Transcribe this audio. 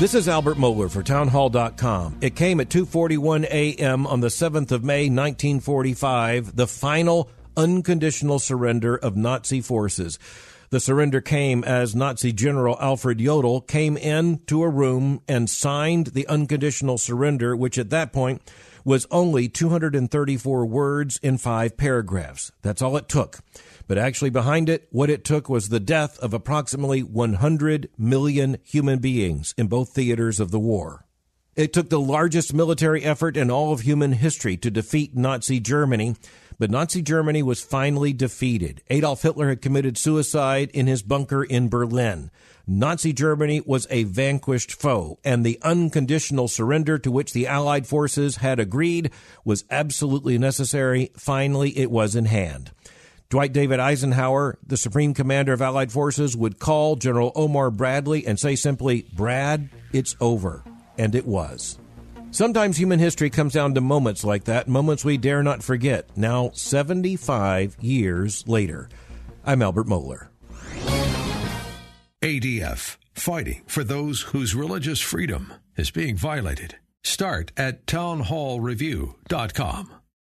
This is Albert Mohler for townhall.com. It came at 2:41 a.m. on the 7th of May 1945, the final unconditional surrender of Nazi forces. The surrender came as Nazi General Alfred Jodl came in to a room and signed the unconditional surrender, which at that point was only 234 words in five paragraphs. That's all it took. But actually, behind it, what it took was the death of approximately 100 million human beings in both theaters of the war. It took the largest military effort in all of human history to defeat Nazi Germany, but Nazi Germany was finally defeated. Adolf Hitler had committed suicide in his bunker in Berlin. Nazi Germany was a vanquished foe, and the unconditional surrender to which the Allied forces had agreed was absolutely necessary. Finally, it was in hand. Dwight David Eisenhower, the Supreme Commander of Allied Forces, would call General Omar Bradley and say simply, Brad, it's over. And it was. Sometimes human history comes down to moments like that, moments we dare not forget. Now, 75 years later. I'm Albert Mohler. ADF, fighting for those whose religious freedom is being violated. Start at townhallreview.com.